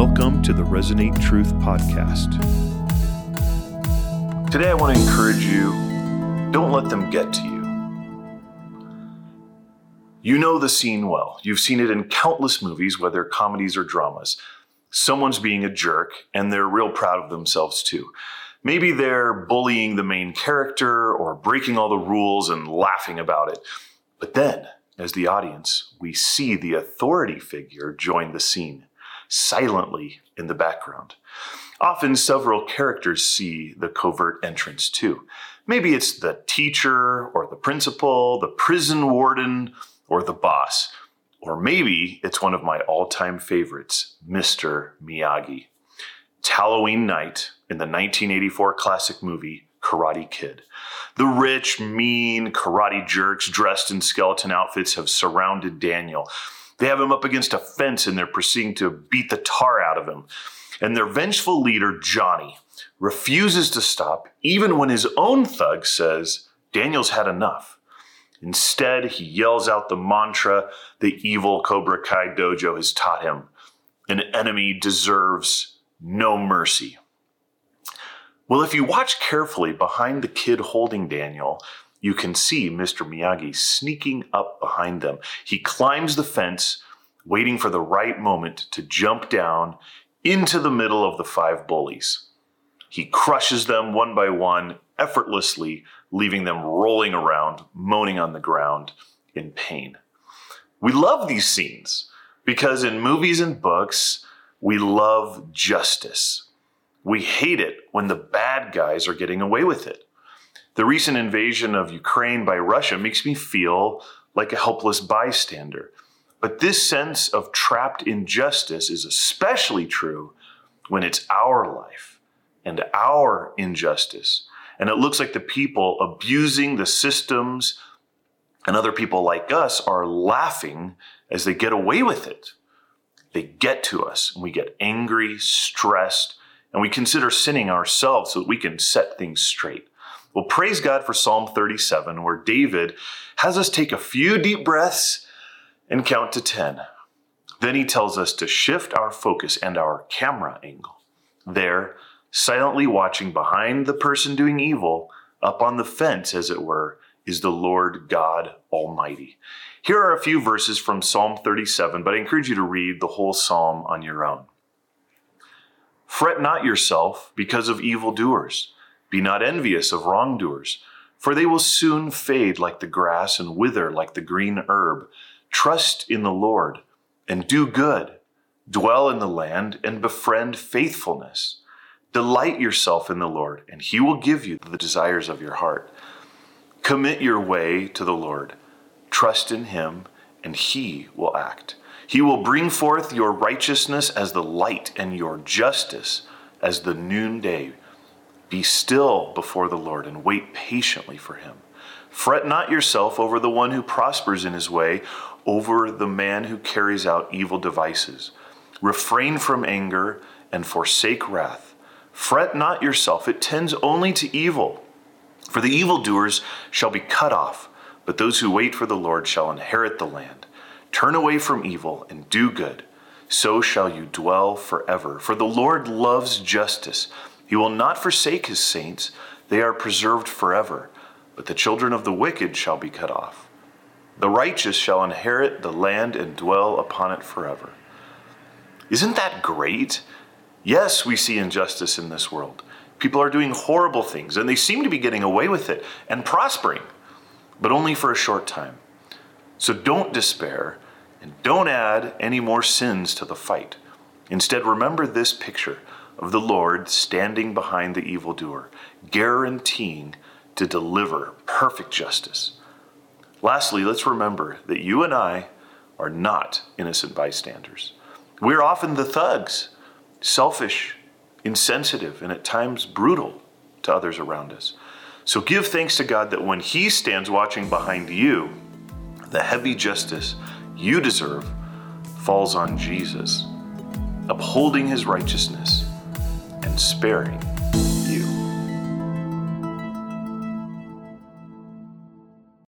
Welcome to the Resonate Truth Podcast. Today, I want to encourage you don't let them get to you. You know the scene well. You've seen it in countless movies, whether comedies or dramas. Someone's being a jerk, and they're real proud of themselves too. Maybe they're bullying the main character or breaking all the rules and laughing about it. But then, as the audience, we see the authority figure join the scene, silently in the background. Often, several characters see the covert entrance too. Maybe it's the teacher or the principal, the prison warden, or the boss. Or maybe it's one of my all time favorites, Mr. Miyagi. It's Halloween night in the 1984 classic movie Karate Kid. The rich, mean karate jerks dressed in skeleton outfits have surrounded Daniel. They have him up against a fence and they're proceeding to beat the tar out of him. And their vengeful leader, Johnny, refuses to stop even when his own thug says, Daniel's had enough. Instead, he yells out the mantra the evil Cobra Kai dojo has taught him an enemy deserves no mercy. Well, if you watch carefully behind the kid holding Daniel, you can see Mr. Miyagi sneaking up behind them. He climbs the fence, waiting for the right moment to jump down into the middle of the five bullies. He crushes them one by one, effortlessly, leaving them rolling around, moaning on the ground in pain. We love these scenes because in movies and books, we love justice. We hate it when the bad guys are getting away with it. The recent invasion of Ukraine by Russia makes me feel like a helpless bystander. But this sense of trapped injustice is especially true when it's our life and our injustice. And it looks like the people abusing the systems and other people like us are laughing as they get away with it. They get to us and we get angry, stressed, and we consider sinning ourselves so that we can set things straight. Well, praise God for Psalm 37, where David has us take a few deep breaths and count to 10. Then he tells us to shift our focus and our camera angle. There, silently watching behind the person doing evil, up on the fence, as it were, is the Lord God Almighty. Here are a few verses from Psalm 37, but I encourage you to read the whole psalm on your own. Fret not yourself because of evildoers. Be not envious of wrongdoers, for they will soon fade like the grass and wither like the green herb. Trust in the Lord and do good. Dwell in the land and befriend faithfulness. Delight yourself in the Lord, and he will give you the desires of your heart. Commit your way to the Lord. Trust in him, and he will act. He will bring forth your righteousness as the light and your justice as the noonday. Be still before the Lord and wait patiently for him. Fret not yourself over the one who prospers in his way, over the man who carries out evil devices. Refrain from anger and forsake wrath. Fret not yourself, it tends only to evil. For the evildoers shall be cut off, but those who wait for the Lord shall inherit the land. Turn away from evil and do good. So shall you dwell forever. For the Lord loves justice. He will not forsake his saints. They are preserved forever. But the children of the wicked shall be cut off. The righteous shall inherit the land and dwell upon it forever. Isn't that great? Yes, we see injustice in this world. People are doing horrible things, and they seem to be getting away with it and prospering, but only for a short time. So don't despair and don't add any more sins to the fight. Instead, remember this picture of the Lord standing behind the evildoer, guaranteeing to deliver perfect justice. Lastly, let's remember that you and I are not innocent bystanders. We're often the thugs, selfish, insensitive, and at times brutal to others around us. So give thanks to God that when He stands watching behind you, the heavy justice you deserve falls on Jesus, upholding his righteousness and sparing.